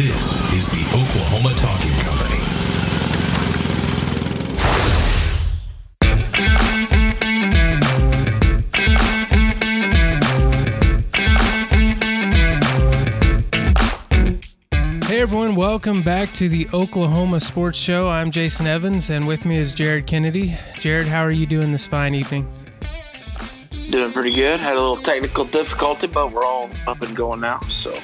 This is the Oklahoma Talking Company. Hey everyone, welcome back to the Oklahoma Sports Show. I'm Jason Evans, and with me is Jared Kennedy. Jared, how are you doing this fine evening? Doing pretty good. Had a little technical difficulty, but we're all up and going now. So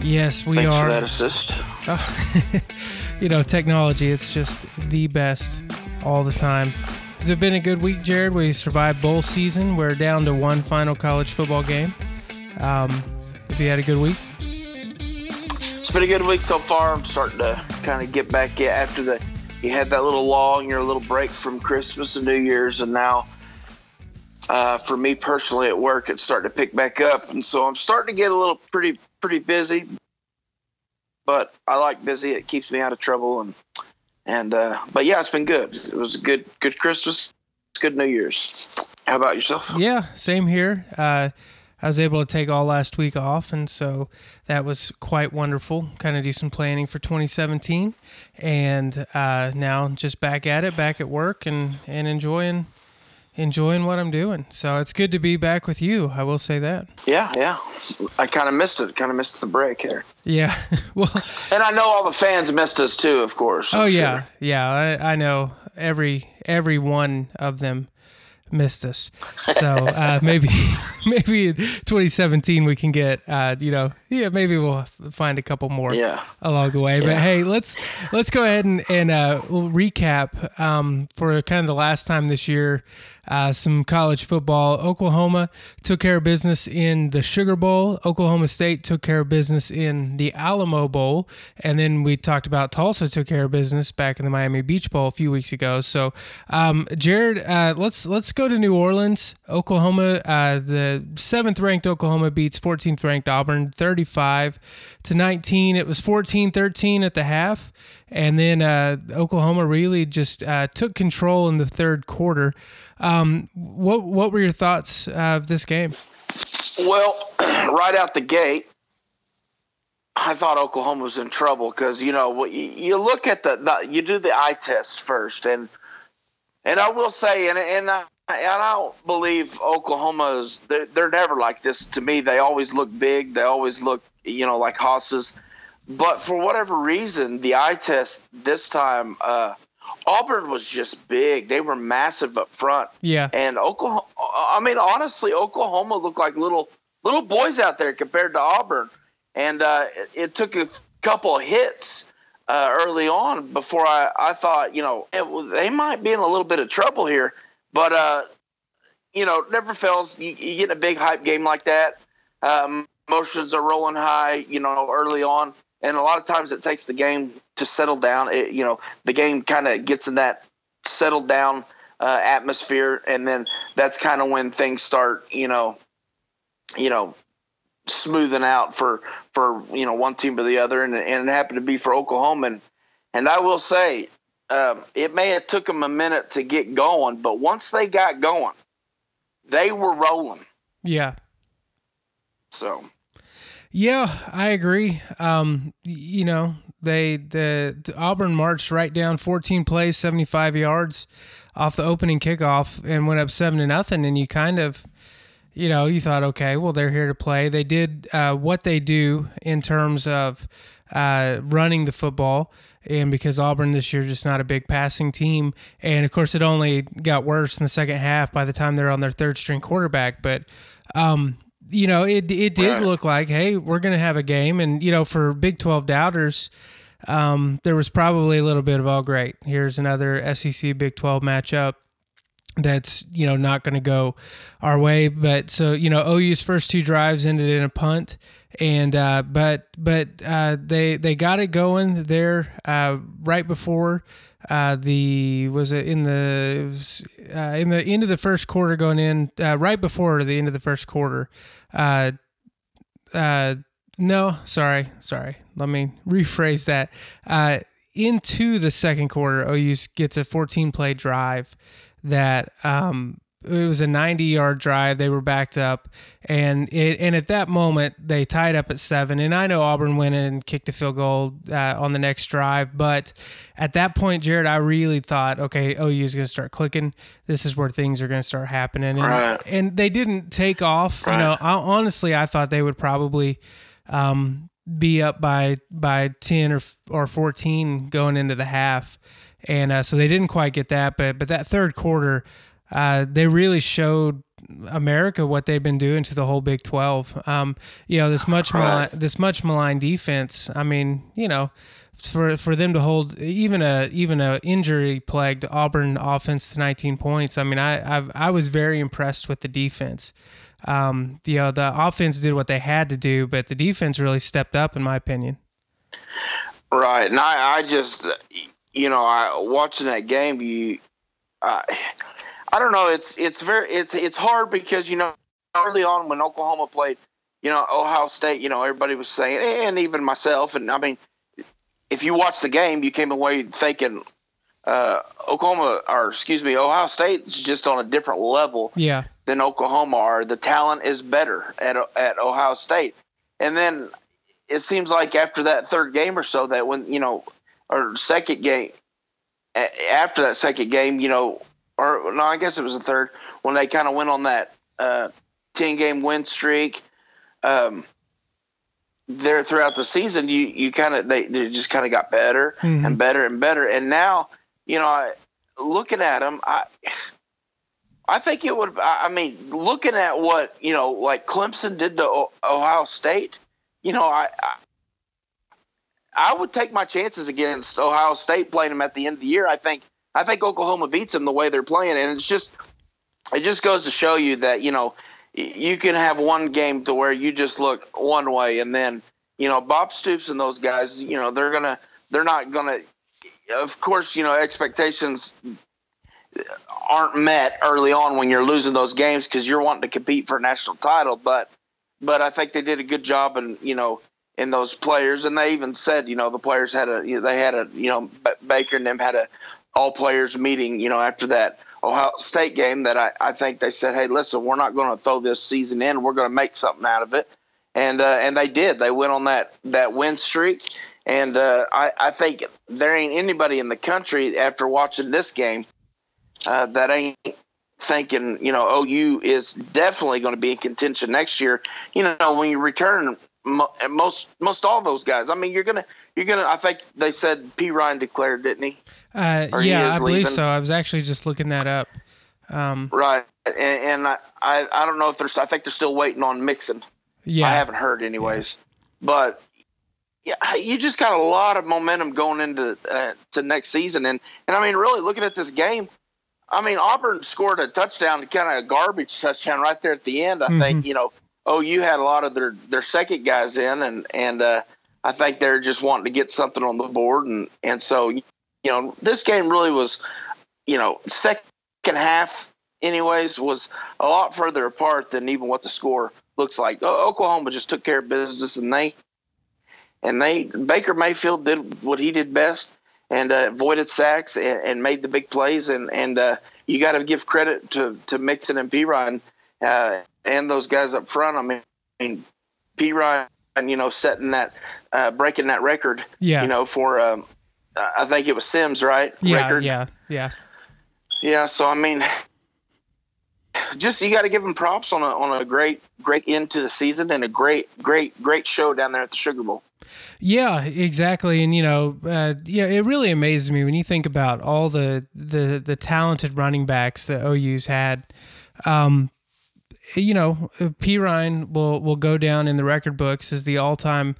Yes, we thanks are. for that assist. Oh, you know, technology, it's just the best all the time. Has it been a good week, Jared? We survived bowl season. We're down to one final college football game. Um, have you had a good week? It's been a good week so far. I'm starting to kind of get back after the you had that little long your little break from Christmas and New Year's, and now uh, for me personally at work, it's starting to pick back up, and so I'm starting to get a little pretty pretty busy. But I like busy; it keeps me out of trouble, and and uh, but yeah, it's been good. It was a good good Christmas, good New Year's. How about yourself? Yeah, same here. Uh, I was able to take all last week off, and so that was quite wonderful. Kind of do some planning for 2017, and uh, now just back at it, back at work, and and enjoying enjoying what I'm doing. So it's good to be back with you. I will say that. Yeah, yeah. I kind of missed it. Kind of missed the break here. Yeah. well. And I know all the fans missed us too, of course. I'm oh yeah, sure. yeah. I, I know every every one of them missed us. So uh, maybe maybe in 2017 we can get uh, you know yeah maybe we'll find a couple more Yeah. along the way. But Yeah. hey, let's let's go ahead and and uh, we'll recap um, for kind of the last time this year. Uh, some college football. Oklahoma took care of business in the Sugar Bowl. Oklahoma State took care of business in the Alamo Bowl, and then we talked about Tulsa took care of business back in the Miami Beach Bowl a few weeks ago. So, um, Jared, uh, let's let's go to New Orleans, Oklahoma. Uh, the seventh ranked Oklahoma beats 14th ranked Auburn, 35 to 19. It was 14-13 at the half. And then uh, Oklahoma really just uh, took control in the third quarter. Um, what what were your thoughts of this game? Well, right out the gate, I thought Oklahoma was in trouble because you know you, you look at the, the you do the eye test first, and and I will say, and and I, and I don't believe Oklahoma's they're, they're never like this to me. They always look big. They always look you know like hosses. But for whatever reason, the eye test this time, uh, Auburn was just big. They were massive up front. Yeah, And Oklahoma, I mean, honestly, Oklahoma looked like little little boys out there compared to Auburn. And uh, it, it took a couple of hits uh, early on before I, I thought, you know, it, they might be in a little bit of trouble here. But, uh, you know, never fails. You, you get in a big hype game like that. Um, emotions are rolling high, you know, early on. And a lot of times it takes the game to settle down. It, you know, the game kind of gets in that settled down uh, atmosphere, and then that's kind of when things start, you know, you know, smoothing out for for you know one team or the other, and, and it happened to be for Oklahoma. And, and I will say, um, it may have took them a minute to get going, but once they got going, they were rolling. yeah, So yeah. I agree. Um, you know, they the, the Auburn marched right down 14 plays, 75 yards off the opening kickoff, and went up seven to nothing. And you kind of you know, you thought, okay, well, they're here to play. They did uh, what they do in terms of uh, running the football. And because Auburn this year just not a big passing team, and of course it only got worse in the second half by the time they're on their third string quarterback. But um, you know, it it did Right. look like, hey, we're going to have a game, and you know, for Big Twelve doubters, um, there was probably a little bit of, oh, great, here's another SEC Big Twelve matchup that's you know not going to go our way. But so you know, OU's first two drives ended in a punt, and uh, but but uh, they they got it going there uh, right before. Uh, the was it in the it was, uh, in the end of the first quarter going in uh, right before the end of the first quarter. Uh, uh, no, sorry, sorry. Let me rephrase that. Uh, into the second quarter, OU gets a 14 play drive that um, it was a 90 yard drive. They were backed up, and it, and at that moment they tied up at seven. And I know Auburn went in and kicked the field goal uh, on the next drive, but at that point, Jared, I really thought, okay, OU is going to start clicking. This is where things are going to start happening, and, Right. and they didn't take off. Right. You know, I, honestly, I thought they would probably. Um, be up by by 10 or or 14 going into the half and uh, so they didn't quite get that but but that third quarter uh, they really showed America what they've been doing to the whole Big 12 um, you know this much mali- this much maligned defense I mean you know for for them to hold even a even a injury plagued Auburn offense to 19 points I mean I I've, I was very impressed with the defense. Um, you know, the offense did what they had to do, but the defense really stepped up, in my opinion. Right, and I, I just, you know, I watching that game, you, I, I don't know. It's it's very it's it's hard because you know early on when Oklahoma played, you know Ohio State, you know everybody was saying, and even myself, and I mean, if you watch the game, you came away thinking uh, Oklahoma or excuse me, Ohio State is just on a different level Yeah, than Oklahoma are. The talent is better at at Ohio State, and then it seems like after that third game or so that when you know or second game after that second game, you know, or no, I guess it was the third when they kind of went on that uh, ten game win streak. Um, there throughout the season, you you kind of they, they just kind of got better Mhm. and better and better, and now you know, I, looking at them, I. I think it would. I I mean, looking at what you know, like Clemson did to Ohio State, you know, I, I I would take my chances against Ohio State playing them at the end of the year. I think I think Oklahoma beats them the way they're playing, and it's just it just goes to show you that you know you can have one game to where you just look one way, and then you know Bob Stoops and those guys, you know, they're gonna they're not gonna. Of course, you know expectations aren't met early on when you're losing those games because you're wanting to compete for a national title. But but I think they did a good job in you know in those players, and they even said you know the players had a you know, they had a you know Baker and them had a all players meeting you know after that Ohio State game that I, I think they said hey listen we're not going to throw this season in we're going to make something out of it and uh, and they did they went on that that win streak and uh, I I think there ain't anybody in the country after watching this game uh, that ain't thinking, you know, OU is definitely going to be in contention next year. You know, when you return most most all those guys. I mean, you're gonna you're gonna. I think they said Perine declared, didn't he? Uh, yeah, I believe leaving. so. I was actually just looking that up. Um, Right. And, and I, I I don't know if there's. I think they're still waiting on Mixon. yeah, I haven't heard anyways. But yeah, you just got a lot of momentum going into uh, to next season, and and I mean, really looking at this game, I mean, Auburn scored a touchdown, kind of a garbage touchdown right there at the end. I think you know, oh, you had a lot of their their second guys in, and and uh, I think they're just wanting to get something on the board, and and so you know, this game really was, you know, second half. Anyways, was a lot further apart than even what the score looks like. O- Oklahoma just took care of business, and they and they Baker Mayfield did what he did best and uh, avoided sacks and, and made the big plays. And and uh, you got to give credit to to Mixon and Perine uh, and those guys up front. I mean, I mean Perine, you know, setting that uh, breaking that record. Yeah. You know, for um, I think it was Sims, right? yeah, record. yeah, yeah. Yeah, so I mean, just you got to give them props on a on a great great end to the season and a great great great show down there at the Sugar Bowl. Yeah, exactly. And you know, uh, yeah, it really amazes me when you think about all the the the talented running backs that OU's had. Um, you know, Perine will will go down in the record books as the all time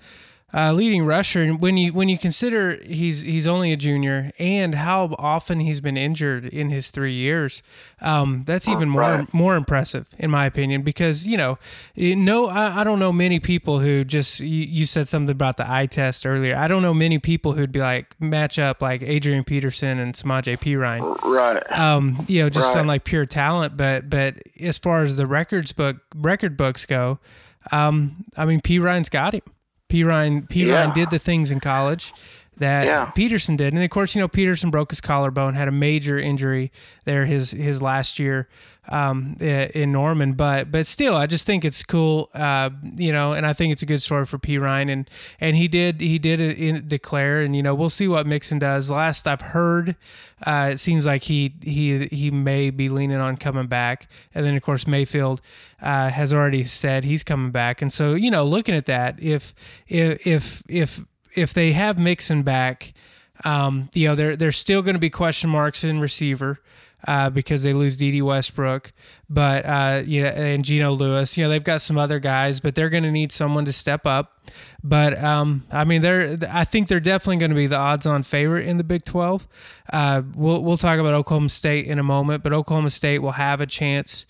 uh, leading rusher. And when you when you consider he's he's only a junior and how often he's been injured in his three years, um, that's even more more impressive in my opinion. Because you know, know, I, I don't know many people who just you, you said something about the eye test earlier. I don't know many people who'd be like match up like Adrian Peterson and Samaje Perine Right. um, you know, just Right. on like pure talent. But but as far as the records book record books go, um, I mean, Perine's got him. Perine P Yeah. Ryan did the things in college that Yeah. Peterson did. And of course, you know, Peterson broke his collarbone, had a major injury there his his last year um, in Norman. But but still, I just think it's cool, uh, you know, and I think it's a good story for Perine. And and he did he did it in, declare, and you know, we'll see what Mixon does. Last I've heard, uh, it seems like he he he may be leaning on coming back. And then of course Mayfield uh, has already said he's coming back. And so you know, looking at that, if if if if if they have Mixon back, um, you know, there there's still going to be question marks in receiver uh, because they lose D.D. Westbrook, but uh, you know, and Geno Lewis. You know, they've got some other guys, but they're going to need someone to step up. But um, I mean, they're I think they're definitely going to be the odds-on favorite in the Big 12. Uh, we'll we'll talk about Oklahoma State in a moment, but Oklahoma State will have a chance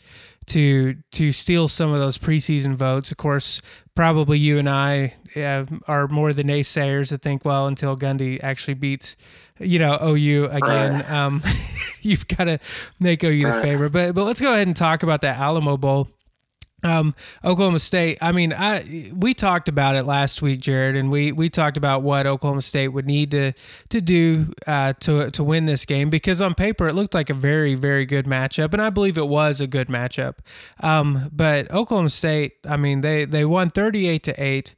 to to steal some of those preseason votes. Of course, probably you and I uh, are more the naysayers that think, well, until Gundy actually beats, you know, OU again, um, you've got to make OU the favorite. But but let's go ahead and talk about that Alamo Bowl. Um, Oklahoma State. I mean, I we talked about it last week, Jared, and we we talked about what Oklahoma State would need to to do uh, to to win this game because on paper it looked like a very very good matchup, and I believe it was a good matchup. Um, but Oklahoma State, I mean, they they won thirty eight to eight,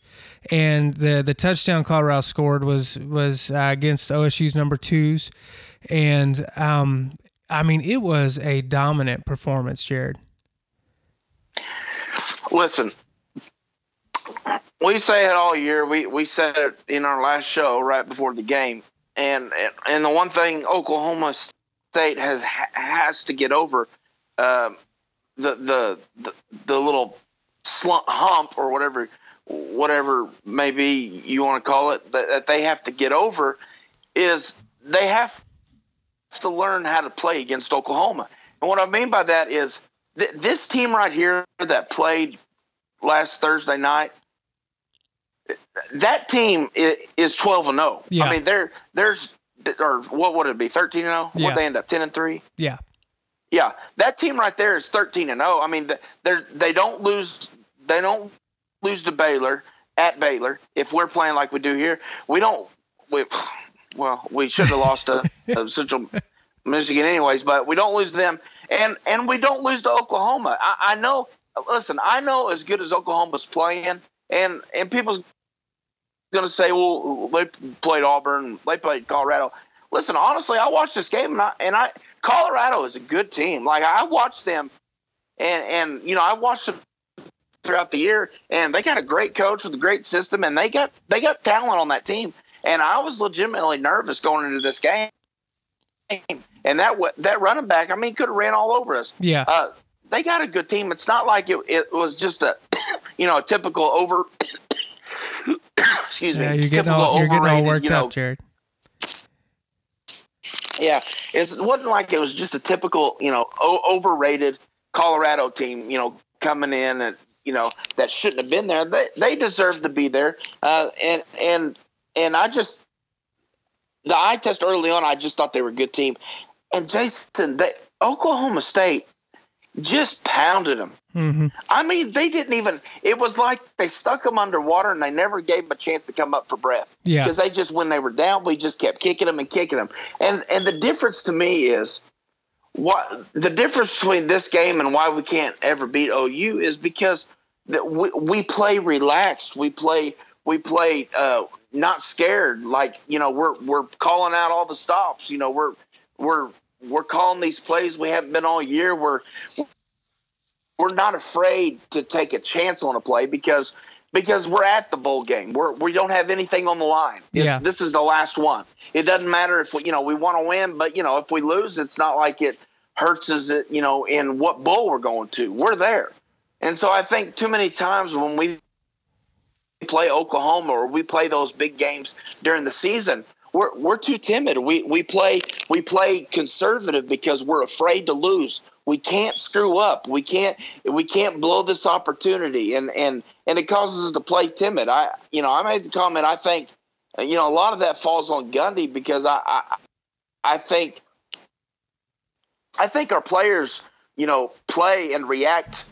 and the the touchdown Colorado scored was was uh, against OSU's number twos, and um, I mean, it was a dominant performance, Jared. Listen, we say it all year. We we said it in our last show right before the game, and and, the one thing Oklahoma State has has to get over, uh, the, the the the little slump hump or whatever whatever maybe you want to call it that, that they have to get over is they have to learn how to play against Oklahoma. And what I mean by that is th- this team right here that played last Thursday night, that team is 12 and 0. Yeah. I mean, there, there's, or what would it be, 13 and 0? Yeah. What they end up, 10 and 3? Yeah. Yeah, that team right there is 13 and 0. I mean, they they don't lose they don't lose to Baylor at Baylor. If we're playing like we do here, we don't. We, well, we should have lost to, to uh, Central Michigan anyways, but we don't lose them, and and we don't lose to Oklahoma. I, I know. Listen, I know as good as Oklahoma's playing, and and people's going to say, well, they played Auburn, they played Colorado. Listen, honestly, I watched this game, and I, and I Colorado is a good team. Like I watched them, and and you know I watched them throughout the year, and they got a great coach with a great system, and they got they got talent on that team. And I was legitimately nervous going into this game. And that that running back, I mean, could have ran all over us. Yeah. Uh, they got a good team. It's not like it, it was just a, you know, a typical over. excuse me. Yeah, you're getting all you're getting all worked you know, up, Jared. yeah, it's, it wasn't like it was just a typical, you know, o- overrated Colorado team, you know, coming in and you know that shouldn't have been there. They they deserve to be there, uh, and and and I just the eye test early on, I just thought they were a good team, and Jason, they, Oklahoma State just pounded them. hmm I mean, they didn't even. It was like they stuck them underwater and they never gave them a chance to come up for breath. Yeah. Because they just, when they were down, we just kept kicking them and kicking them. And and the difference to me is what the difference between this game and why we can't ever beat OU is because that we, we play relaxed. We play we play uh, not scared. Like you know, we're we're calling out all the stops. You know, we're we're we're calling these plays we haven't been all year. We're we're not afraid to take a chance on a play because because we're at the bowl game. We're we don't have anything on the line. It's, Yeah. This is the last one. It doesn't matter if we, you know we want to win, but you know if we lose, it's not like it hurts us. It you know in what bowl we're going to. We're there, and so I think too many times when we play Oklahoma or we play those big games during the season, we're we're too timid. We we play we play conservative because we're afraid to lose. We can't screw up. We can't we can't blow this opportunity, and and and it causes us to play timid. I you know I made the comment. I think you know a lot of that falls on Gundy because I I, I think I think our players you know play and react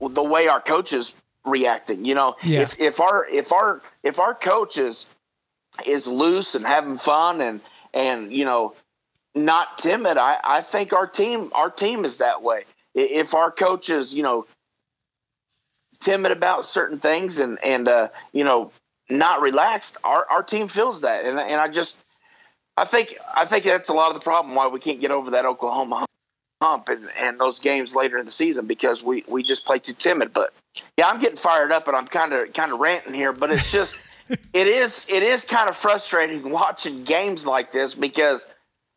the way our coaches reacting. You know, Yeah. if if our if our if our coaches is loose and having fun and and you know not timid. I, I think our team our team is that way. If our coach is you know timid about certain things and and uh, you know not relaxed, our, our team feels that, and and I just I think I think that's a lot of the problem why we can't get over that Oklahoma hump and, and those games later in the season because we, we just play too timid. But yeah, I'm getting fired up and I'm kind of kind of ranting here, but it's just it is it is kind of frustrating watching games like this because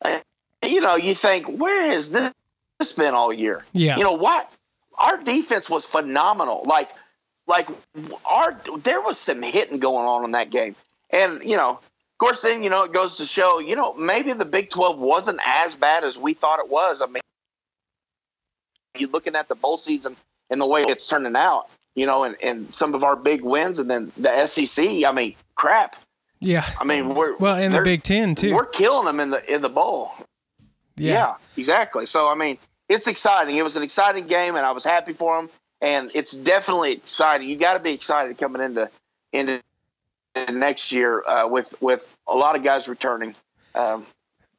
uh, you know you think where has this been all year? Yeah, you know what our defense was phenomenal. Like like our there was some hitting going on in that game, and you know. Of course, then you know it goes to show you know maybe the Big Twelve wasn't as bad as we thought it was. I mean, you're looking at the bowl season and the way it's turning out, you know, and, and some of our big wins, and then the SEC. I mean, crap. Yeah. I mean, we're well in the Big Ten too. We're killing them in the in the bowl. Yeah. yeah, exactly. So I mean, it's exciting. It was an exciting game, and I was happy for them. And it's definitely exciting. You got to be excited coming into into next year uh, with with a lot of guys returning. Um,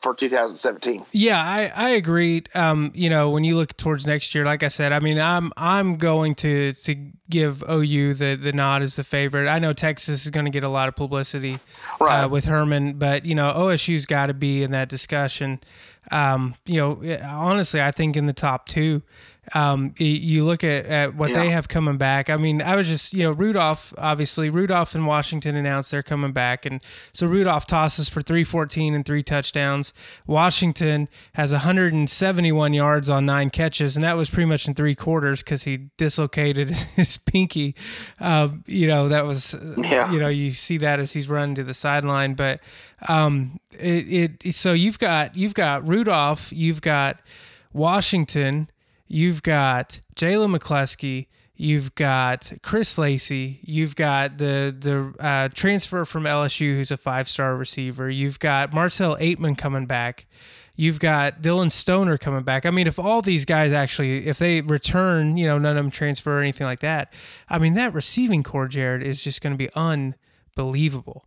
for 2017. Yeah, I I agree. Um, you know, when you look towards next year, like I said, I mean, I'm I'm going to to give OU the the nod as the favorite. I know Texas is going to get a lot of publicity uh, right. uh, with Herman, but you know, OSU's got to be in that discussion. Um, you know, honestly, I think in the top two um, you look at, at what yeah. they have coming back. I mean, I was just, you know, Rudolph, obviously, Rudolph and Washington announced they're coming back. And so Rudolph tosses for 314 and three touchdowns. Washington has 171 yards on nine catches, and that was pretty much in three quarters because he dislocated his pinky. Uh, you know, that was, yeah. you know, you see that as he's running to the sideline. But um, it, it, so you've got, you've got Rudolph, you've got Washington you've got Jalen McCleskey, you've got Chris Lacey, you've got the the uh, transfer from LSU who's a five star receiver, you've got Marcell Ateman coming back. You've got Dillon Stoner coming back. I mean, if all these guys actually, if they return, you know, none of them transfer or anything like that. I mean, that receiving corps, Jared, is just going to be unbelievable.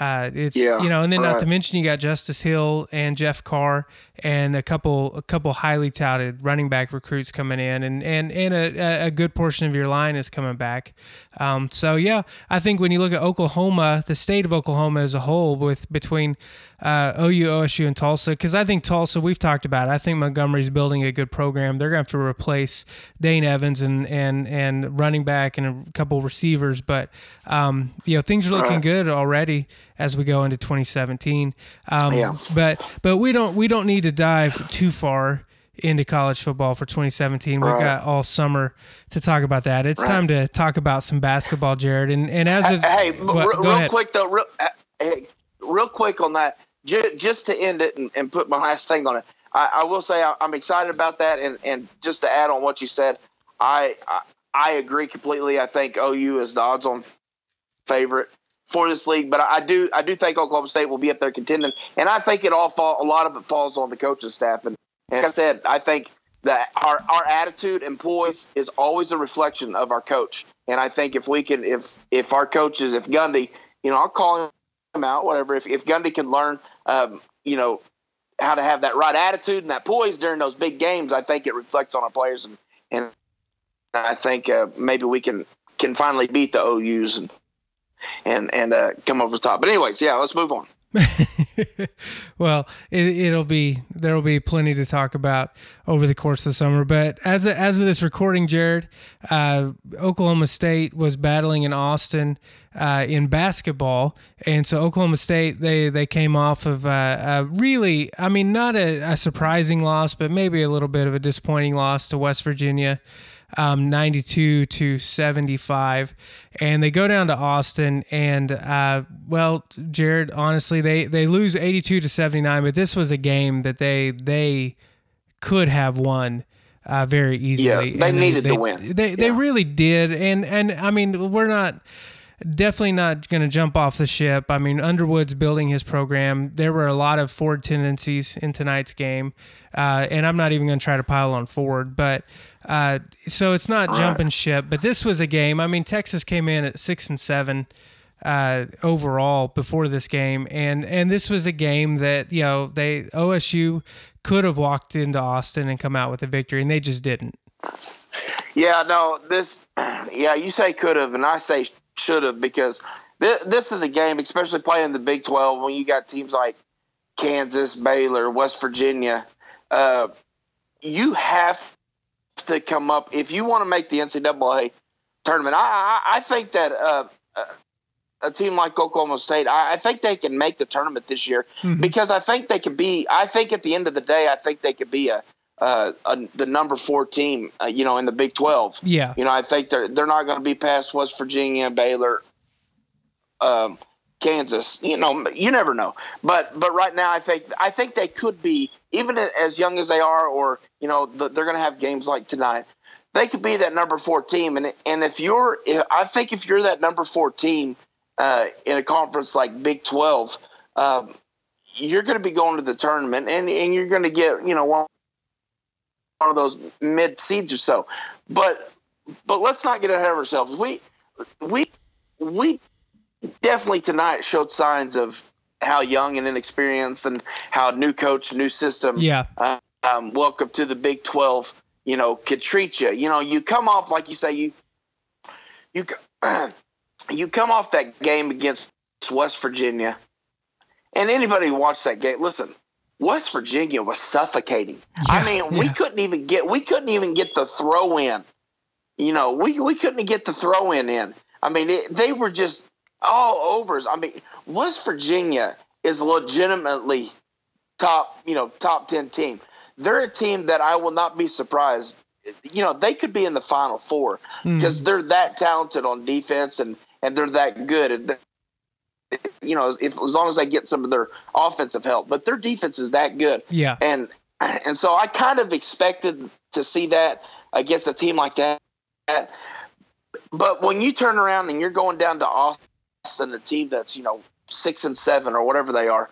Uh, it's yeah, you know, and then right. not to mention you got Justice Hill and Jeff Carr and a couple a couple highly touted running back recruits coming in, and and and a, a good portion of your line is coming back. Um, so yeah, I think when you look at Oklahoma, the state of Oklahoma as a whole, with between uh, OU, OSU, and Tulsa, because I think Tulsa, we've talked about. It, I think Montgomery's building a good program. They're going to have to replace Dane Evans and and and running back and a couple receivers, but um, you know things are looking good already as we go into 2017. Um, yeah. But but we don't we don't need to dive too far into college football for 2017. We've got all summer to talk about that. It's right. time to talk about some basketball, Jared. And and as of hey, what, real, real quick though, real, hey, real quick on that, just to end it and, and put my last thing on it. I, I will say I, am excited about that, and and just to add on what you said, I, I I agree completely. I think OU is the odds-on favorite for this league, but I do I do think Oklahoma State will be up there contending, and I think it all fall a lot of it falls on the coaching staff. And like I said, I think that our our attitude and poise is always a reflection of our coach. And I think if we can, if if our coaches, if Gundy, you know, I'll call him out, whatever. If if Gundy can learn, um, you know, how to have that right attitude and that poise during those big games, I think it reflects on our players, and and I think uh, maybe we can can finally beat the OU's and and and uh, come over the top. But anyways, yeah, let's move on. well, it, will be there will be plenty to talk about over the course of the summer. But as a, as of this recording, Jared, uh, Oklahoma State was battling in Austin uh, in basketball, and so Oklahoma State they they came off of uh, a really, I mean, not a, a surprising loss, but maybe a little bit of a disappointing loss to West Virginia um, 92 to 75 and they go down to austin and uh, well jared honestly they, they lose 82 to 79 but this was a game that they they could have won uh, very easily. Yeah, they and needed they, to win. They, they, yeah. really did, and and I mean we're not definitely not going to jump off the ship. I mean Underwood's building his program. There were a lot of Ford tendencies in tonight's game, uh, and I'm not even going to try to pile on Ford, but uh, so it's not jumping ship, but this was a game. I mean, Texas came in at six and seven. uh, overall before this game, and and this was a game that you know they OSU could have walked into Austin and come out with a victory, and they just didn't. Yeah, no, this, yeah, you say could have, and I say should have because this, this is a game, especially playing the Big 12 when you got teams like Kansas, Baylor, West Virginia. Uh, you have to come up if you want to make the NCAA tournament. I, I, I think that uh, a team like Oklahoma State, I, I, think they can make the tournament this year mm-hmm. because I think they could be. I think at the end of the day, I think they could be a uh, a, the number four team, uh, you know, in the Big Twelve. Yeah, you know, I think they're they're not going to be past West Virginia, Baylor, um, Kansas. You know, you never know. But but right now, I think I think they could be even as young as they are, or you know, the, they're going to have games like tonight. They could be that number four team, and and if you're, if, I think if you're that number four team uh, in a conference like Big Twelve. Um, you're going to be going to the tournament, and, and you're going to get you know one one of those mid seeds or so. But but let's not get ahead of ourselves. We we we definitely tonight showed signs of how young and inexperienced and how new coach, new system. Yeah. Uh, um, welcome to the Big Twelve. You know, could treat you. You know, you come off like you say you you you come off that game against West Virginia, and anybody who watched that game, listen, West Virginia was suffocating. Yeah, I mean, yeah. we couldn't even get we couldn't even get the throw in. You know, we we couldn't get the throw in in. I mean, it, they were just all overs. I mean, West Virginia is legitimately top, you know, top 10 team. They're a team that I will not be surprised. You know, they could be in the final four because mm. they're that talented on defense and and they're that good you know, if as long as they get some of their offensive help, but their defense is that good. Yeah. And and so I kind of expected to see that against a team like that. But when you turn around and you're going down to Austin, the team that's you know six and seven or whatever they are,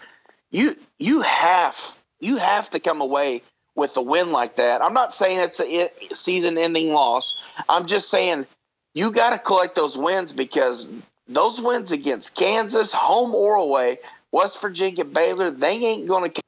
you you have you have to come away with a win like that. I'm not saying it's a season-ending loss. I'm just saying you got to collect those wins because those wins against Kansas, home or away, West Virginia, Baylor, they ain't going to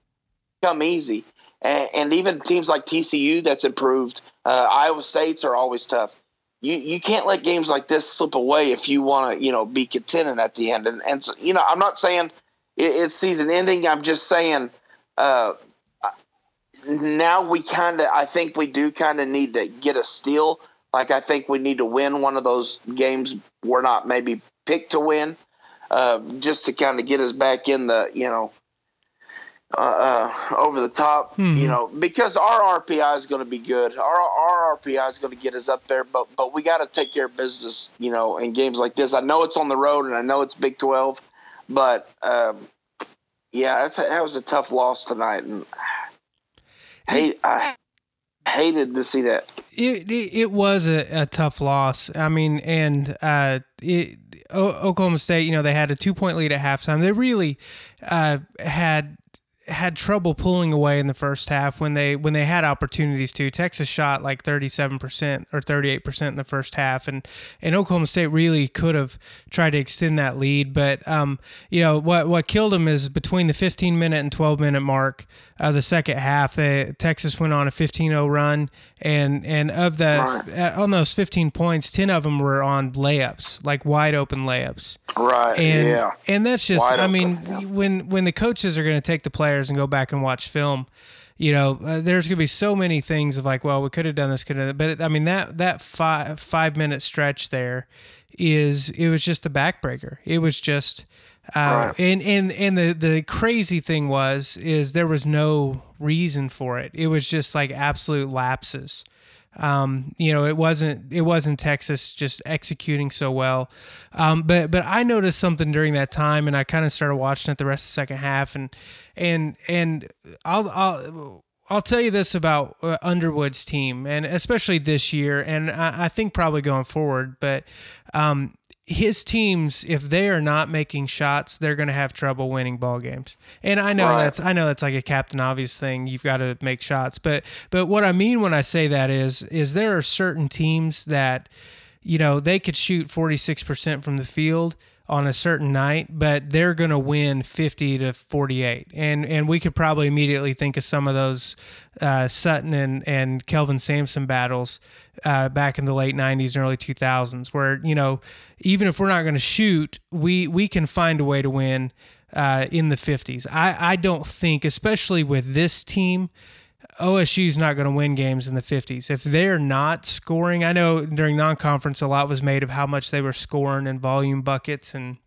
come easy. And, and, even teams like TCU that's improved, uh, Iowa States are always tough. You you can't let games like this slip away if you want to you know be contented at the end. And and so, you know I'm not saying it, it's season ending. I'm just saying uh, now we kind of I think we do kind of need to get a steal. Like I think we need to win one of those games we're not maybe pick to win, uh, just to kind of get us back in the you know uh, uh, over the top, mm-hmm. you know, because our RPI is going to be good. Our our RPI is going to get us up there, but but we got to take care of business, you know, in games like this. I know it's on the road, and I know it's Big Twelve, but um, yeah, that's a, that was a tough loss tonight, and hate I hated to see that. It it, it was a, a, tough loss. I mean, and uh, it o- Oklahoma State, you know, they had a two point lead at halftime. They really uh, had had trouble pulling away in the first half when they when they had opportunities to. Texas shot like 37% or 38% in the first half and and Oklahoma State really could have tried to extend that lead, but um you know what what killed them is between the 15 minute and 12 minute mark of the second half, they, Texas went on a 15-0 run and and of the right. on those 15 points, 10 of them were on layups, like wide open layups. Right. And yeah. and that's just wide I mean, yeah. when when the coaches are going to take the players and go back and watch film, you know, uh, there's going to be so many things of like, well, we could have done this, could have, done but I mean that that five five minute stretch there is it was just the backbreaker. It was just. Uh, right. and and and the the crazy thing was is there was no reason for it. It was just like absolute lapses. Um, you know, it wasn't it wasn't Texas just executing so well. Um, but but I noticed something during that time, and I kind of started watching it the rest of the second half, and and and I'll I'll. I'll tell you this about uh, Underwood's team, and especially this year, and I, I think probably going forward. But um, his teams, if they are not making shots, they're going to have trouble winning ball games. And I know right. that's I know that's like a captain obvious thing. You've got to make shots, but but what I mean when I say that is is there are certain teams that you know they could shoot 46% from the field on a certain night, but they're going to win 50 to 48. And and we could probably immediately think of some of those uh, Sutton and, and Kelvin Sampson battles uh, back in the late 90s and early 2000s, where, you know, even if we're not going to shoot, we, we can find a way to win uh, in the 50s. I, I don't think, especially with this team, OSU's not going to win games in the 50s. If they're not scoring, I know during non conference, a lot was made of how much they were scoring and volume buckets and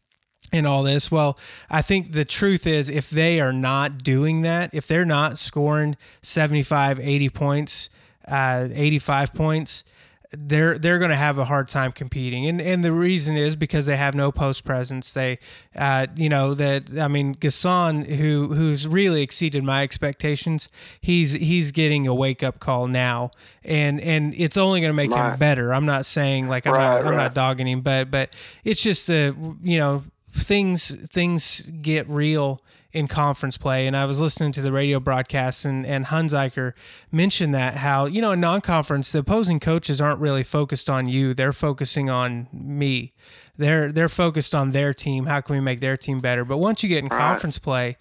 and all this. Well, I think the truth is if they are not doing that, if they're not scoring 75, 80 points, uh, 85 points, they're they're going to have a hard time competing, and and the reason is because they have no post presence. They, uh, you know, that I mean, Gasson, who who's really exceeded my expectations, he's he's getting a wake up call now, and and it's only going to make him better. I'm not saying like I'm right, not I'm not dogging him, but but it's just a you know things things get real in conference play. And I was listening to the radio broadcasts, and, and Hunziker mentioned that how, you know, in non conference, the opposing coaches aren't really focused on you, they're focusing on me. They're, they're focused on their team. How can we make their team better? But once you get in conference play,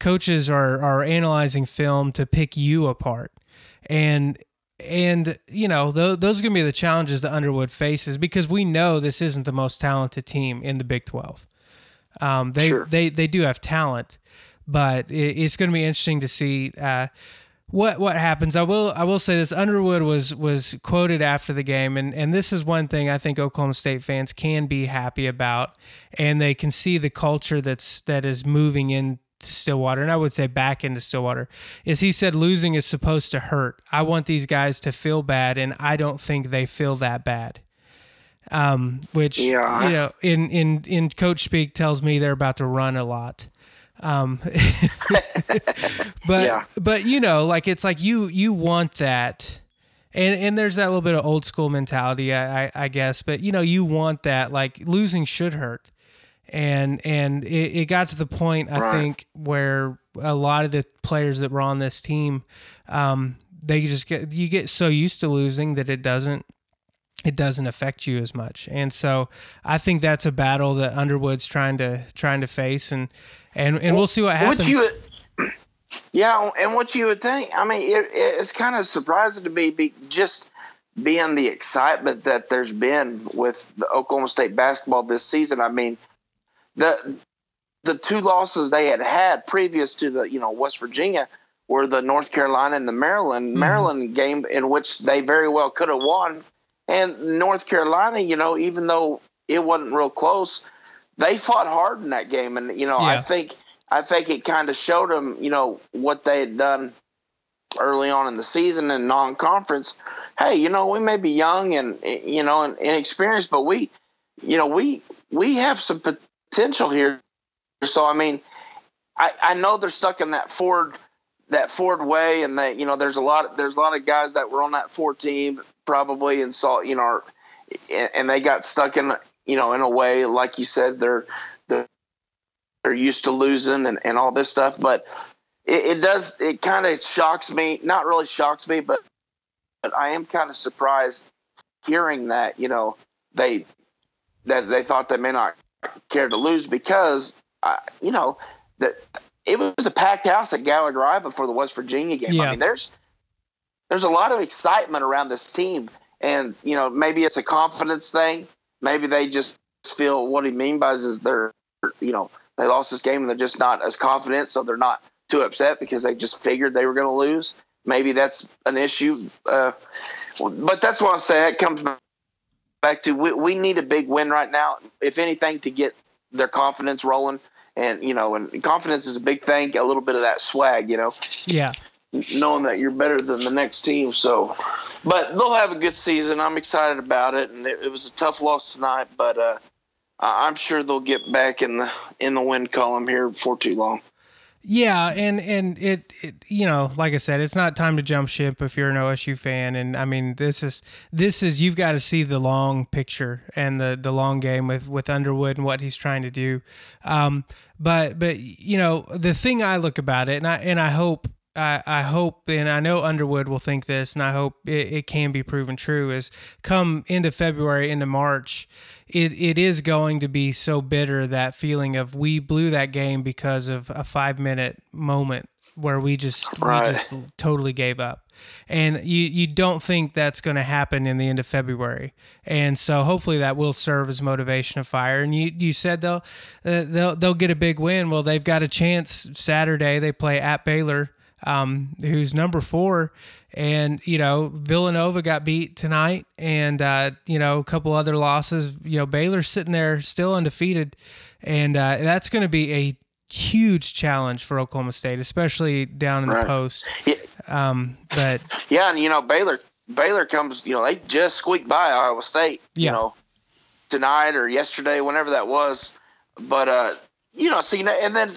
coaches are, are analyzing film to pick you apart. And and you know th- those are going to be the challenges that Underwood faces because we know this isn't the most talented team in the Big 12. Um, they sure. they they do have talent, but it, it's going to be interesting to see uh, what what happens. I will I will say this: Underwood was was quoted after the game, and and this is one thing I think Oklahoma State fans can be happy about, and they can see the culture that's that is moving in to Stillwater, and I would say back into Stillwater, is he said losing is supposed to hurt. I want these guys to feel bad, and I don't think they feel that bad um, which yeah. you know in in in coach speak tells me they're about to run a lot. Um, but yeah. but you know, like it's like you you want that. And, and there's that little bit of old school mentality, I, I, I guess. But you know, you want that. Like losing should hurt, and and it, it got to the point I right. think where a lot of the players that were on this team, um, they just get you get so used to losing that it doesn't it doesn't affect you as much. And so I think that's a battle that Underwood's trying to trying to face and and, and we'll see what happens. You, yeah, and what you would think, I mean, it, it's kind of surprising to me be, just being the excitement that there's been with the Oklahoma State basketball this season. I mean, the the two losses they had had previous to the, you know, West Virginia were the North Carolina and the Maryland mm-hmm. Maryland game in which they very well could have won and North Carolina, you know, even though it wasn't real close, they fought hard in that game, and you know, yeah. I think I think it kind of showed them, you know, what they had done early on in the season in non-conference. Hey, you know, we may be young and you know and inexperienced, but we, you know, we we have some potential here. So I mean, I I know they're stuck in that Ford that Ford way, and that you know, there's a lot there's a lot of guys that were on that Ford team probably and saw you know and they got stuck in you know in a way like you said they're they're, they're used to losing and, and all this stuff. But it, it does it kind of shocks me not really shocks me but, but i am kind of surprised hearing that you know they that they thought they may not care to lose because uh, you know that it was a packed house at Gallagher Iba before the West Virginia game. Yeah. I mean, there's there's a lot of excitement around this team. And, you know, maybe it's a confidence thing. Maybe they just feel what he means by is they're, you know, they lost this game and they're just not as confident. So they're not too upset because they just figured they were going to lose. Maybe that's an issue. Uh, but that's what I say. It comes back to we, we need a big win right now, if anything, to get their confidence rolling. And, you know, and confidence is a big thing, a little bit of that swag, you know. Yeah knowing that you're better than the next team. So, but they'll have a good season. I'm excited about it, and it, it was a tough loss tonight, but uh, I'm sure they'll get back in the in the win column here before too long. Yeah, and and it, it you know, like I said, it's not time to jump ship if you're an OSU fan. And I mean, this is this is you've got to see the long picture and the the long game with with Underwood and what he's trying to do. Um, but but you know, the thing I look about it, and I and I hope I, I hope, and I know Underwood will think this, and I hope it, it can be proven true. Is come into February, into March, it, it is going to be so bitter that feeling of we blew that game because of a five minute moment where we just Right. we just totally gave up. And you you don't think that's going to happen in the end of February. And so hopefully that will serve as motivation of fire. And you you said they'll uh, they'll they'll get a big win. Well, they've got a chance Saturday. They play at Baylor, um, who's number four. And you know Villanova got beat tonight, and uh, you know a couple other losses. You know Baylor's sitting there still undefeated, and uh, that's going to be a huge challenge for Oklahoma State, especially down in the post. Yeah, Um, but yeah, and you know Baylor Baylor comes, you know, they just squeaked by Iowa State, Yeah. you know, tonight or yesterday, whenever that was. But uh, you know, see, and then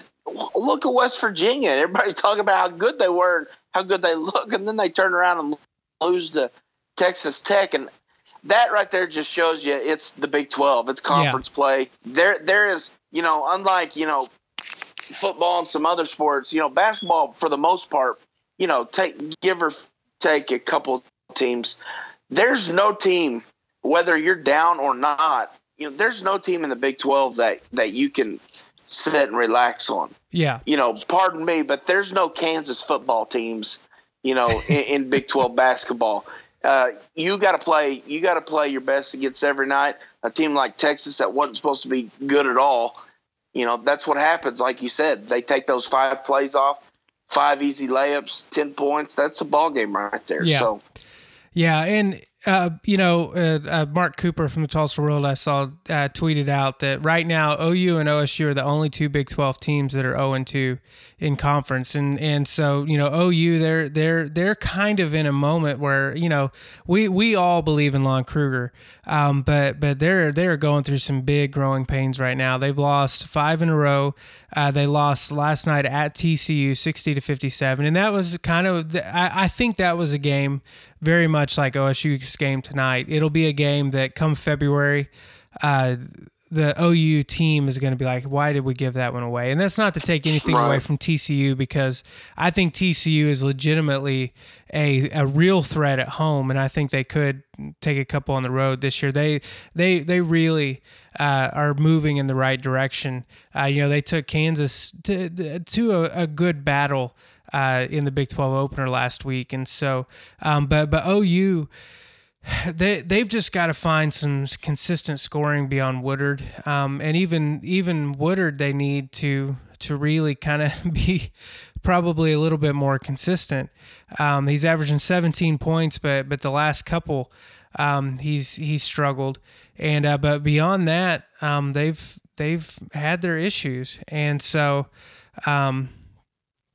look at West Virginia. Everybody talk about how good they were, and how good they look, and then they turn around and lose to Texas Tech, and that right there just shows you it's the Big Twelve. It's conference play. There, there is, you know, unlike you know football and some other sports, you know, basketball for the most part, you know, take give or take a couple teams. There's no team, whether you're down or not, you know, there's no team in the Big Twelve that that you can sit and relax on. yeah, You know, pardon me, but there's no Kansas football teams, you know, in, in Big Twelve basketball. Uh, you got to play. You got to play your best against every night. A team like Texas that wasn't supposed to be good at all. You know, that's what happens. Like you said, they take those five plays off, five easy layups, ten points. That's a ball game right there. Yeah. So yeah, and uh, you know, uh, uh, Mark Cooper from the Tulsa World I saw uh, tweeted out that right now OU and OSU are the only two Big Twelve teams that are zero and two in conference, and and so you know OU they're they're they're kind of in a moment where you know we we all believe in Lon Kruger, um, but but they're they're going through some big growing pains right now. They've lost five in a row. Uh, they lost last night at TCU, sixty to fifty-seven, and that was kind of the, I, I think that was a game very much like OSU's game tonight. It'll be a game that come February. Uh, the OU team is going to be like, why did we give that one away? And that's not to take anything Right. away from TCU because I think TCU is legitimately a, a real threat at home, and I think they could take a couple on the road this year. They they they really uh, are moving in the right direction. Uh, you know, they took Kansas to to a, a good battle uh, in the Big Twelve opener last week, and so um, but but OU they they've just got to find some consistent scoring beyond Woodard, um, and even even Woodard they need to to really kind of be probably a little bit more consistent. Um, he's averaging 17 points, but but the last couple um, he's he's struggled, and uh, but beyond that um, they've they've had their issues, and so. Um,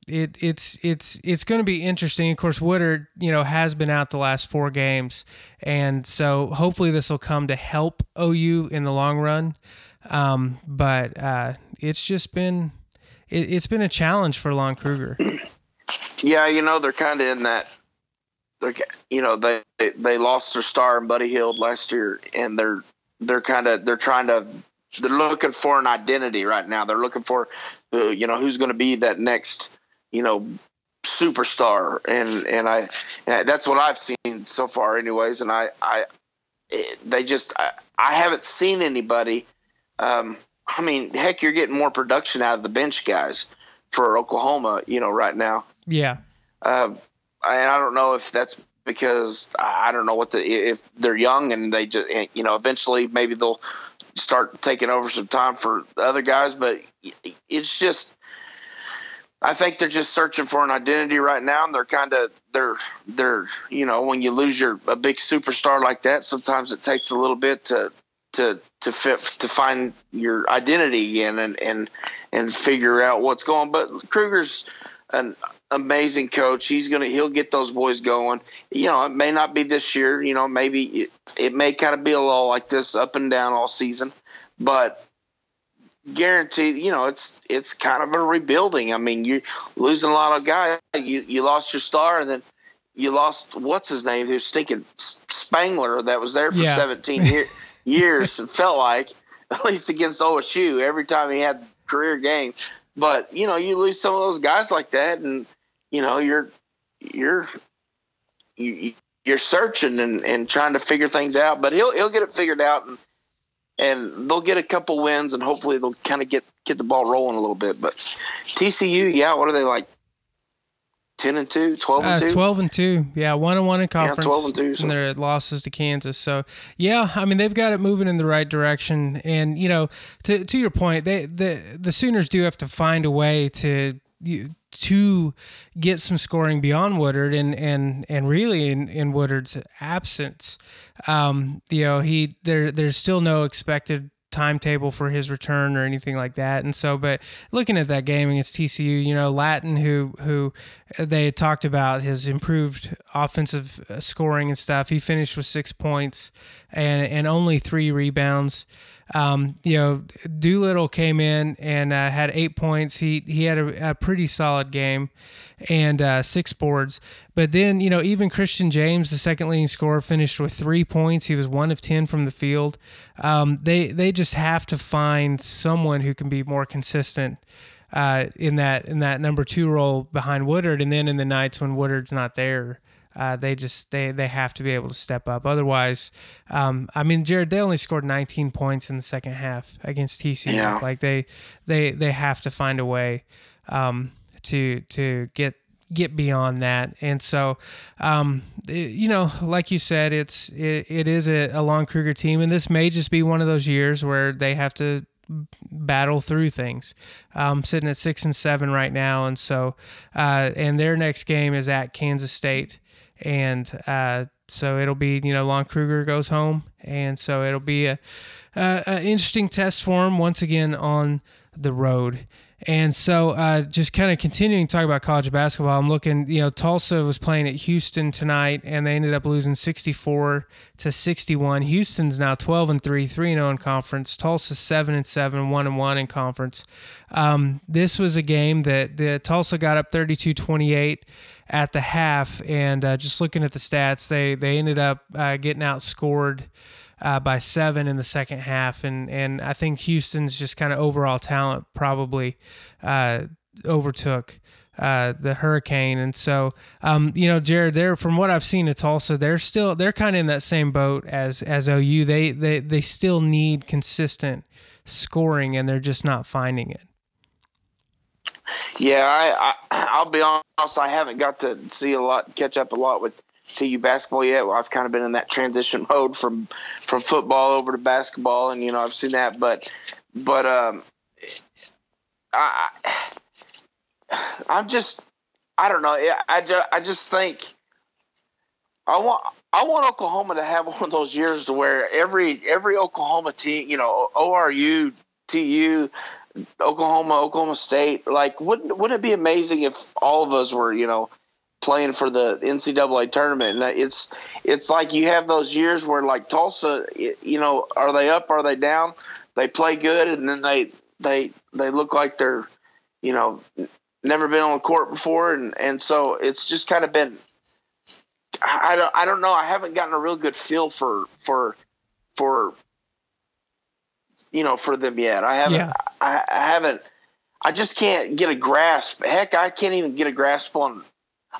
it it's it's it's going to be interesting. Of course, Woodard, you know, has been out the last four games, and so hopefully this will come to help OU in the long run. Um, but uh, it's just been it, it's been a challenge for Lon Kruger. yeah, you know they're kind of in that. They're you know they they lost their star in Buddy Hield last year, and they're they're kind of they're trying to they're looking for an identity right now. They're looking for uh, you know who's going to be that next you know superstar, and and I and that's what I've seen so far, anyways. And I I they just I, I haven't seen anybody. Um, I mean, heck, you're getting more production out of the bench guys for Oklahoma, you know, right now. Yeah, Uh, and I don't know if that's because I don't know what the if they're young and they just you know eventually maybe they'll start taking over some time for the other guys, but it's just I think they're just searching for an identity right now, and they're kind of they're they're you know when you lose your a big superstar like that, sometimes it takes a little bit to to to fit to find your identity again and and and figure out what's going. But Kruger's an amazing coach. He's gonna he'll get those boys going. You know, it may not be this year. You know, maybe it, it may kind of be a lull like this, up and down all season, but guaranteed. You know, it's it's kind of a rebuilding. I mean, you're losing a lot of guys. You you lost your star, and then you lost what's his name, who's stinking Spangler that was there for Yeah. 17 year, years. It felt like at least against OSU every time he had career game. But you know, you lose some of those guys like that, and you know you're you're you, you're searching and, and trying to figure things out. But he'll he'll get it figured out and and they'll get a couple wins and hopefully they'll kind of get get the ball rolling a little bit. But TCU, yeah, what are they like? 10 and 2, 12 and Uh, 2? 12 and 2. Yeah, 1 and 1 in conference. 12 and 2, so- And their losses to Kansas. So, yeah, I mean, they've got it moving in the right direction. And, you know, to to your point, they the the Sooners do have to find a way to to get some scoring beyond Woodard and and and really in, in Woodard's absence. Um, you know, he there there's still no expected timetable for his return or anything like that. And so, but looking at that game against TCU, you know, Lattin, who who they had talked about his improved offensive uh, scoring and stuff. He finished with six points and and only three rebounds. Um, you know, Doolittle came in and uh, had eight points. He he had a, a pretty solid game and uh, six boards. But then, you know, even Christian James, the second leading scorer, finished with three points. He was one of ten from the field. Um, they they just have to find someone who can be more consistent uh, in that in that number two role behind Woodard, and then in the nights when Woodard's not there. Uh, they just they they have to be able to step up. Otherwise, um, I mean, Jared, they only scored 19 points in the second half against TCU. Yeah. Like they they they have to find a way um, to to get get beyond that. And so, um, it- you know, like you said, it's it, it is a, a Lon Kruger team, and this may just be one of those years where they have to battle through things. Um, sitting at six and seven right now, and so uh, and their next game is at Kansas State, and uh, so it'll be you know Lon Kruger goes home, and so it'll be a, a, a interesting test for him once again on the road. And so, uh, just kind of continuing to talk about college basketball, I'm looking. You know, Tulsa was playing at Houston tonight, and they ended up losing 64 to 61. Houston's now 12 and three, three and 0 in conference. Tulsa seven and seven, one and one in conference. Um, this was a game that the Tulsa got up 32-28 at the half, and uh, just looking at the stats, they they ended up uh, getting outscored uh, by seven in the second half, and and I think Houston's just kind of overall talent probably uh, overtook uh, the Hurricane, and so um, you know, Jared, they're from what I've seen at Tulsa, they're still they're kind of in that same boat as as OU. They they they still need consistent scoring, and they're just not finding it. Yeah, I, I I'll be honest. I haven't got to see a lot, catch up a lot with TU basketball yet. Well, I've kind of been in that transition mode from from football over to basketball, and you know I've seen that, but but um, I I'm just I don't know. I I just, I just think I want I want Oklahoma to have one of those years to where every every Oklahoma team, you know, ORU, TU, Oklahoma, Oklahoma State. Like, wouldn't wouldn't it be amazing if all of us were, you know, playing for the NCAA tournament? And it's it's like you have those years where, like Tulsa, you know, are they up? Are they down? They play good, and then they they they look like they're, you know, never been on the court before, and and so it's just kind of been. I don't I don't know. I haven't gotten a real good feel for for for you know for them yet. I haven't. Yeah. I, I haven't. I just can't get a grasp. Heck, I can't even get a grasp on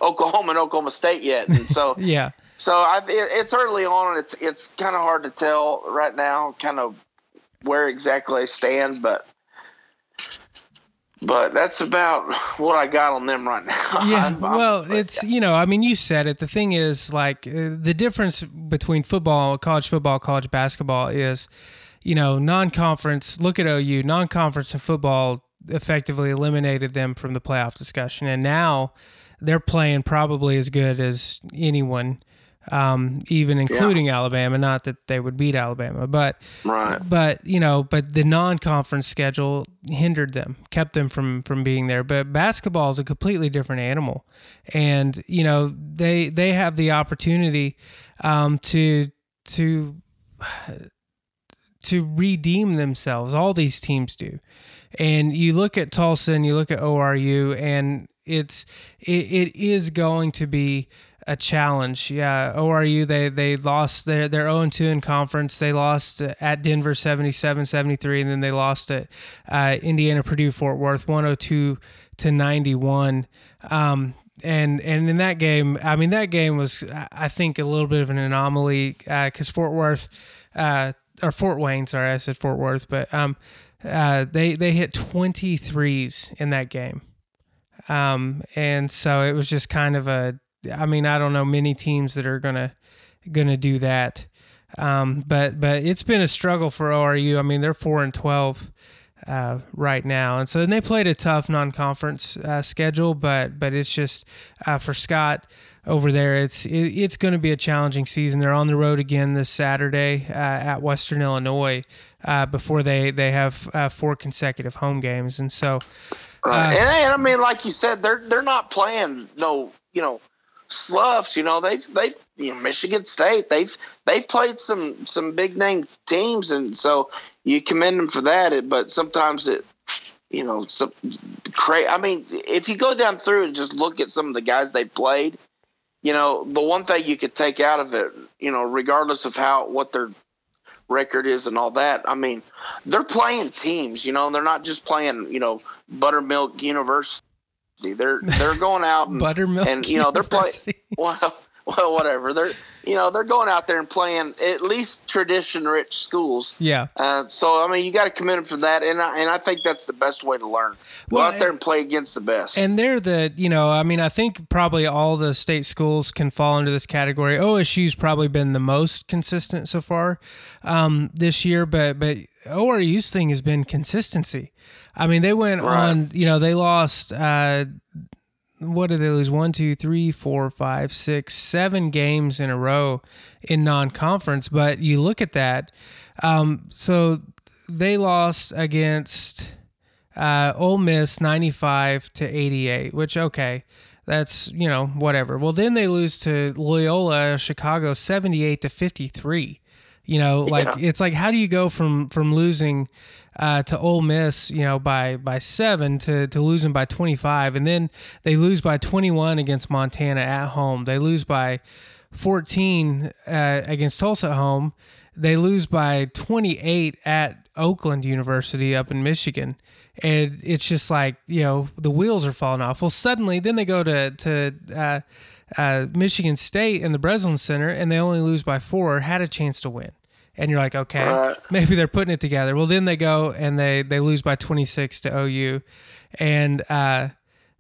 Oklahoma and Oklahoma State yet. And so, Yeah. so I, it, it's early on. and It's it's kind of hard to tell right now, kind of where exactly I stand. But but that's about what I got on them right now. Yeah, I'm- I'm- well, it's you know, I mean, you said it. The thing is, like, uh, the difference between football, college football, college basketball is, you know, non-conference. Look at OU. Non-conference and football effectively eliminated them from the playoff discussion, and now they're playing probably as good as anyone, um, even including Alabama. Not that they would beat Alabama, but right. but you know, but the non-conference schedule hindered them, kept them from from being there. But basketball is a completely different animal, and you know they they have the opportunity um, to to to redeem themselves. All these teams do, and you look at Tulsa and you look at ORU, and it's it, it is going to be a challenge. Yeah, ORU they they lost their they're 0 2 in conference. They lost at Denver 77-73 and then they lost at uh, Indiana Purdue Fort Worth 102 to 91. Um, and and in that game, I mean that game was I think a little bit of an anomaly because Fort Worth uh, or Fort Wayne, sorry, I said Fort Worth, but um, uh, they they hit 23s in that game, um, and so it was just kind of a. I mean, I don't know many teams that are gonna gonna do that, um, but but it's been a struggle for ORU. I mean, they're four and 12 uh, right now, and so then they played a tough non-conference uh, schedule, but but it's just uh, for Scott over there. It's it, it's going to be a challenging season. They're on the road again this Saturday uh, at Western Illinois uh, before they they have uh, four consecutive home games, and so. Right. and, and I mean, like you said, they're they're not playing no, you know, sloughs. You know, they've they've you know Michigan State. They've they've played some some big name teams, and so you commend them for that. But sometimes it, you know, some cra- I mean, if you go down through and just look at some of the guys they played, you know, the one thing you could take out of it, you know, regardless of how what their record is and all that, I mean, they're playing teams. You know, they're not just playing, you know, Buttermilk University. They're they're going out and Buttermilk and you know they're playing well well whatever they're you know they're going out there and playing at least tradition rich schools Yeah. uh, so I mean you got to commend them for that and I, and I think that's the best way to learn go Well, out there and play against the best And they're the, you know, I mean, I think probably all the state schools can fall into this category. OSU's probably been the most consistent so far um, this year, but but ORU's thing has been consistency. I mean, they went Right. on, you know, they lost. Uh, what did they lose? One, two, three, four, five, six, seven games in a row in non-conference. But you look at that. Um, so they lost against uh, Ole Miss 95 to 88, which, okay, that's, you know, whatever. Well, then they lose to Loyola Chicago 78 to 53. You know, like Yeah. it's like how do you go from from losing uh, to Ole Miss, you know, by by seven to to losing by 25, and then they lose by 21 against Montana at home. They lose by 14 uh, against Tulsa at home. They lose by 28 at Oakland University up in Michigan. And it's just like, you know, the wheels are falling off. Well, suddenly, then they go to, to uh, uh, Michigan State in the Breslin Center and they only lose by four, had a chance to win. And you're like, okay, Right. maybe they're putting it together. Well, then they go and they, they lose by 26 to OU. And, uh,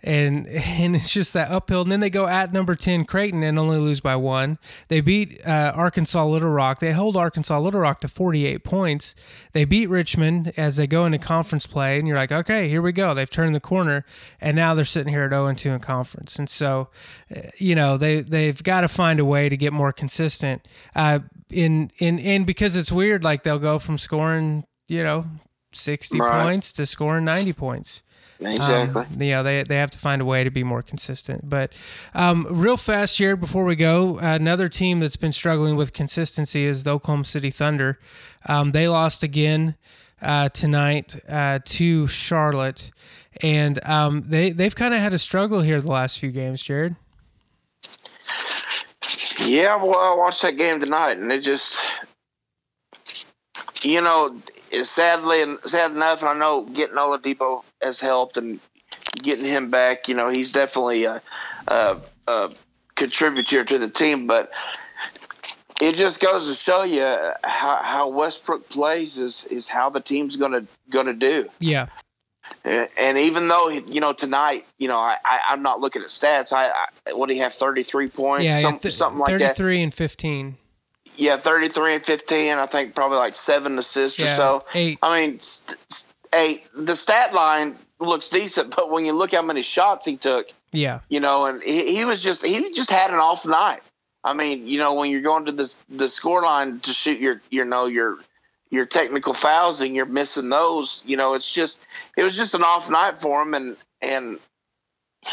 and and it's just that uphill. And then they go at number ten Creighton and only lose by one. They beat uh, Arkansas Little Rock. They hold Arkansas Little Rock to forty eight points. They beat Richmond as they go into conference play, and you're like, okay, here we go. They've turned the corner, and now they're sitting here at zero and two in conference. And so, uh, you know, they they've got to find a way to get more consistent. Uh, in in and because it's weird, like they'll go from scoring, you know. 60 Right. points to scoring 90 points. Exactly Um, you know, they, they have to find a way to be more consistent. But um, real fast, Jared, before we go, another team that's been struggling with consistency is the Oklahoma City Thunder. Um, they lost again uh, tonight uh, to Charlotte. And um, they, they've kind of had a struggle here the last few games, Jared. Yeah, well, I watched that game tonight, and it just, you know, sadly and sad enough, and I know getting Oladipo has helped, and getting him back, you know, he's definitely a, a, a contributor to the team, but it just goes to show you how, how Westbrook plays is is how the team's gonna gonna do. Yeah. And even though you know tonight, you know, I, I I'm not looking at stats. I, I what do he have? Thirty three points, Yeah. some, th- something like that. 33 and 15. Yeah, 33 and 15. I think probably like seven assists or so. Eight. I mean, st- st- eight. The stat line looks decent, but when you look how many shots he took, Yeah. you know, and he, he was just he just had an off night. I mean, you know, when you're going to the the score line to shoot your you know your your technical fouls and you're missing those, you know, it's just it was just an off night for him, and and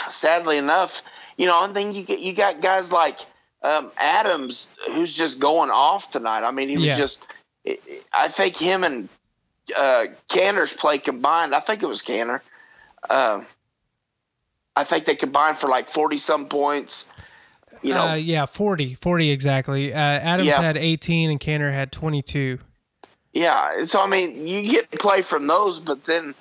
sadly enough, you know, and then you get you got guys like um, Adams who's just going off tonight. I mean, he was Yeah. just. I think him and uh, Kanter's play combined. I think it was Kanter. Um, I think they combined for like forty some points. You know, uh, yeah, 40. 40 exactly. Uh, Adams Yeah. had 18 and Kanter had 22. yeah. So I mean, you get play from those, but then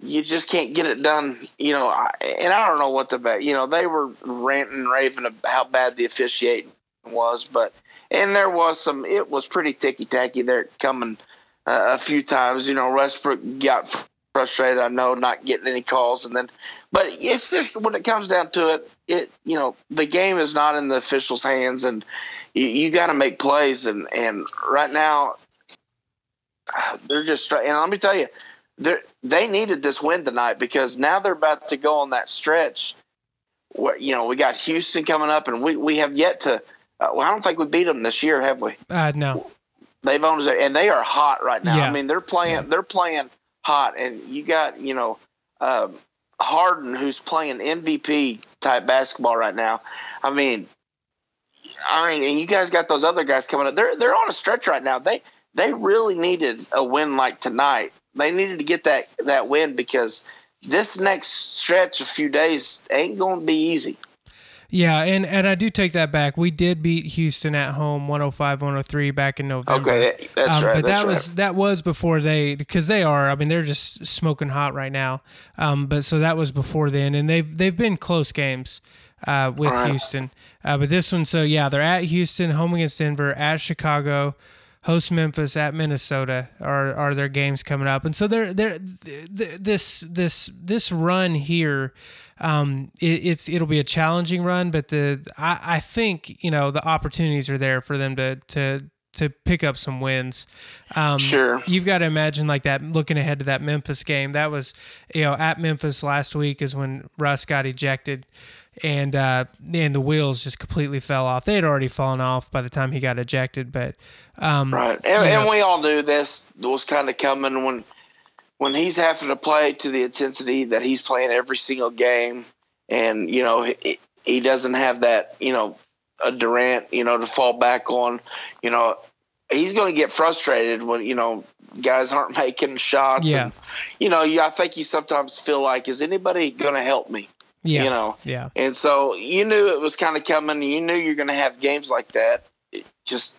you just can't get it done. You know, and I don't know what the you know they were ranting and raving about how bad the officiating was, but and there was some. It was pretty ticky tacky there coming uh, a few times. You know, Westbrook got frustrated. I know not getting any calls, and then, but it's just when it comes down to it, it you know the game is not in the officials' hands, and you, you got to make plays, and and right now they're just and let me tell you they they needed this win tonight because now they're about to go on that stretch where you know we got Houston coming up and we we have yet to uh, well I don't think we beat them this year have we uh, no they've owned it and they are hot right now Yeah. I mean they're playing Yeah. they're playing hot and you got you know um, Harden who's playing MVP type basketball right now I mean I mean and you guys got those other guys coming up they're they're on a stretch right now they they really needed a win like tonight. They needed to get that that win because this next stretch, a few days, ain't going to be easy. yeah and and I do take that back we did beat Houston at home 105-103 back in November Okay, that's Um, right. But that's that right. was that was before they because they are. I mean, they're just smoking hot right now. Um, but so that was before then, and they've they've been close games uh, with Right. Houston. Uh, but this one, so yeah, they're at Houston, home against Denver, at Chicago, host Memphis, at Minnesota are are their games coming up, and so they're they're th- th- this this this run here. Um, it, it's it'll be a challenging run, but the I, I think you know the opportunities are there for them to to to pick up some wins. Um, Sure. You've got to imagine like that. Looking ahead to that Memphis game, that was you know at Memphis last week is when Russ got ejected, and uh, and the wheels just completely fell off. They had already fallen off by the time he got ejected, but um, Right, and, and we all knew this was kind of coming when when he's having to play to the intensity that he's playing every single game, and you know he, he doesn't have that you know a Durant you know to fall back on, you know he's going to get frustrated when you know guys aren't making shots. Yeah. and, you know you, I think you sometimes feel like is anybody going to help me? Yeah, You know, yeah, and so you knew it was kind of coming. You knew you're going to have games like that. It just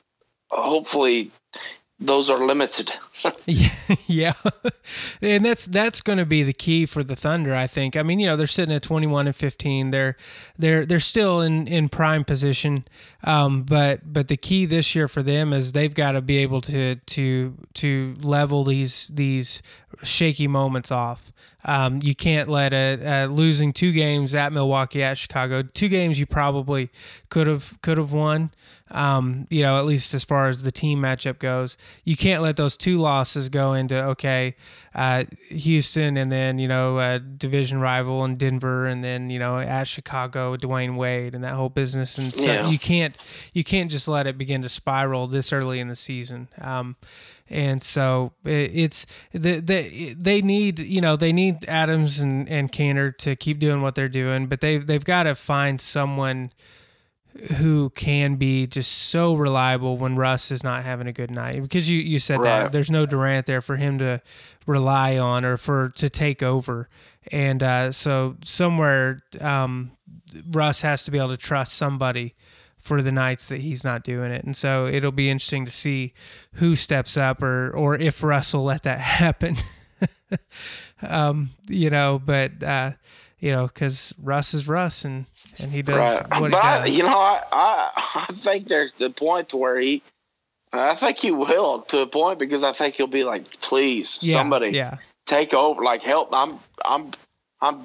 hopefully those are limited. yeah, and that's that's going to be the key for the Thunder. I think. I mean, you know, they're sitting at twenty one and fifteen. They're they're they're still in in prime position, um, but but the key this year for them is they've got to be able to to to level these these shaky moments off. Um, you can't let a, a losing two games at Milwaukee, at Chicago, two games you probably could have could have won. Um, you know, at least as far as the team matchup goes, you can't let those two losses go into okay, uh, Houston, and then you know division rival in Denver, and then you know at Chicago, Dwyane Wade, and that whole business. And so Yeah. you can't you can't just let it begin to spiral this early in the season. Um, and so it's the, the, they need you know they need Adams and and Kanter to keep doing what they're doing, but they they've got to find someone who can be just so reliable when Russ is not having a good night. Because you you said that there's no Durant there for him to rely on or for to take over, and uh, so somewhere um, Russ has to be able to trust somebody for the nights that he's not doing it. And so it'll be interesting to see who steps up or or if Russell let that happen. um, you know, but uh, you know, because Russ is Russ and and he does right. what But he I, does. you know, I, I I think there's the point to where he, I think he will to a point because I think he'll be like, please, yeah, somebody Yeah, take over, like help. I'm I'm I'm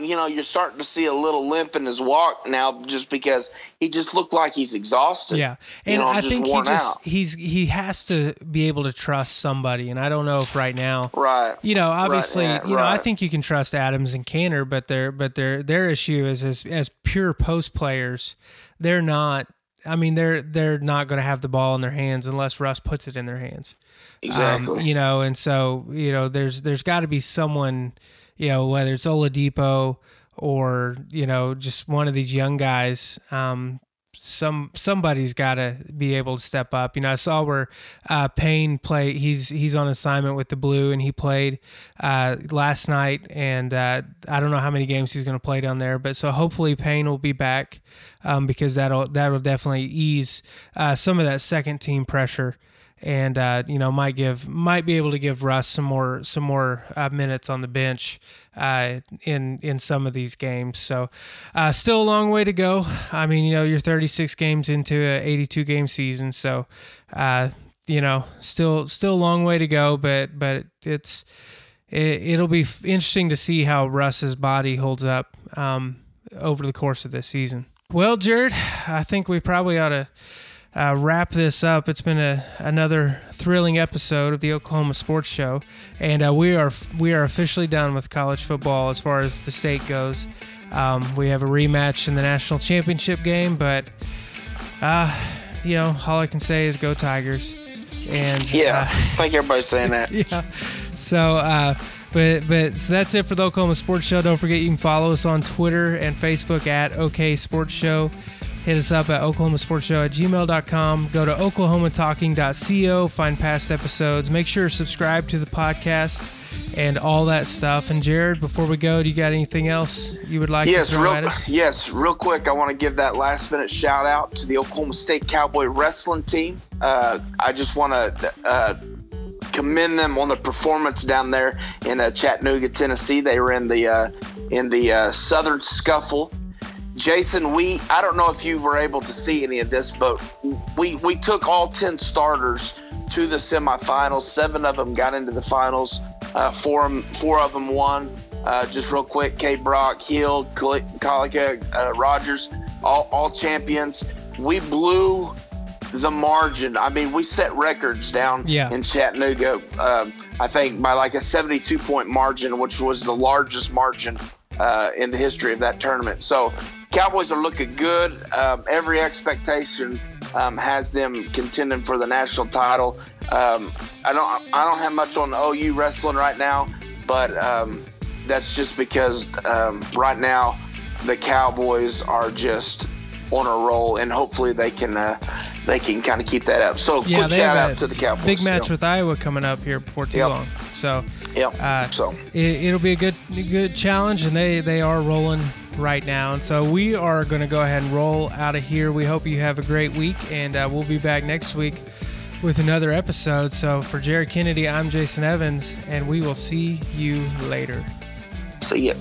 You know, you're starting to see a little limp in his walk now, just because he just looked like he's exhausted. yeah, You and know, I think he just out. he's he has to be able to trust somebody, and I don't know if right now. Right. You know, obviously, yeah, you know, I think you can trust Adams and Kanter, but their but their their issue is as as pure post players, they're not. I mean, they're they're not going to have the ball in their hands unless Russ puts it in their hands. Exactly. Um, you know, and so you know, there's there's got to be someone, you know, whether it's Oladipo or you know just one of these young guys. Um, some somebody's got to be able to step up. You know, I saw where uh, Payne play. He's he's on assignment with the Blue, and he played uh, last night. And uh, I don't know how many games he's going to play down there, but so hopefully Payne will be back um, because that'll that'll definitely ease uh, some of that second team pressure and uh, you know might give might be able to give Russ some more some more uh, minutes on the bench uh, in in some of these games. So uh, still a long way to go. I mean, you know, you're 36 games into a 82 game season, so uh, you know, still still a long way to go. But but it's it, will be interesting to see how Russ's body holds up um, over the course of this season. Well, Jared, I think we probably ought to uh, wrap this up. It's been a, another thrilling episode of the Oklahoma Sports Show, and uh, we are we are officially done with college football as far as the state goes. Um, we have a rematch in the national championship game, but uh, you know all I can say is go Tigers. And yeah, uh, think everybody's saying that. yeah. So. Uh, but but so that's it for the Oklahoma Sports Show. Don't forget you can follow us on Twitter and Facebook at OK Sports Show. Hit us up at oklahomasportshow at gmail.com. Go to oklahomatalking.co, find past episodes. Make sure to subscribe to the podcast and all that stuff. And Jared, before we go, do you got anything else you would like yes, to real, us? Yes, real quick, I want to give that last minute shout out to the Oklahoma State Cowboy wrestling team. Uh, I just want to uh, commend them on the performance down there in uh, Chattanooga, Tennessee. They were in the uh, in the uh, Southern Scuffle Jason, we I don't know if you were able to see any of this, but we we took all ten starters to the semifinals. Seven of them got into the finals. Uh, four four of them won. Uh, just real quick, K. Brock, Heil, Collica, uh, Rogers, all all champions. We blew the margin. I mean, we set records down yeah. in Chattanooga. Um, I think by like a 72 point margin, which was the largest margin uh, in the history of that tournament. So Cowboys are looking good. Um, every expectation um, has them contending for the national title. Um, I don't I don't have much on OU wrestling right now, but um, that's just because um, right now the Cowboys are just on a roll, and hopefully they can uh, they can kind of keep that up. So yeah, quick shout out to the Cowboys. Big match with Iowa coming up here before too yep. long. So yeah, uh, so it, will be a good good challenge, and they they are rolling right now. And so we are going to go ahead and roll out of here. We hope you have a great week, and uh, we'll be back next week with another episode. So for Jerry Kennedy, I'm Jason Evans, and we will see you later. See you.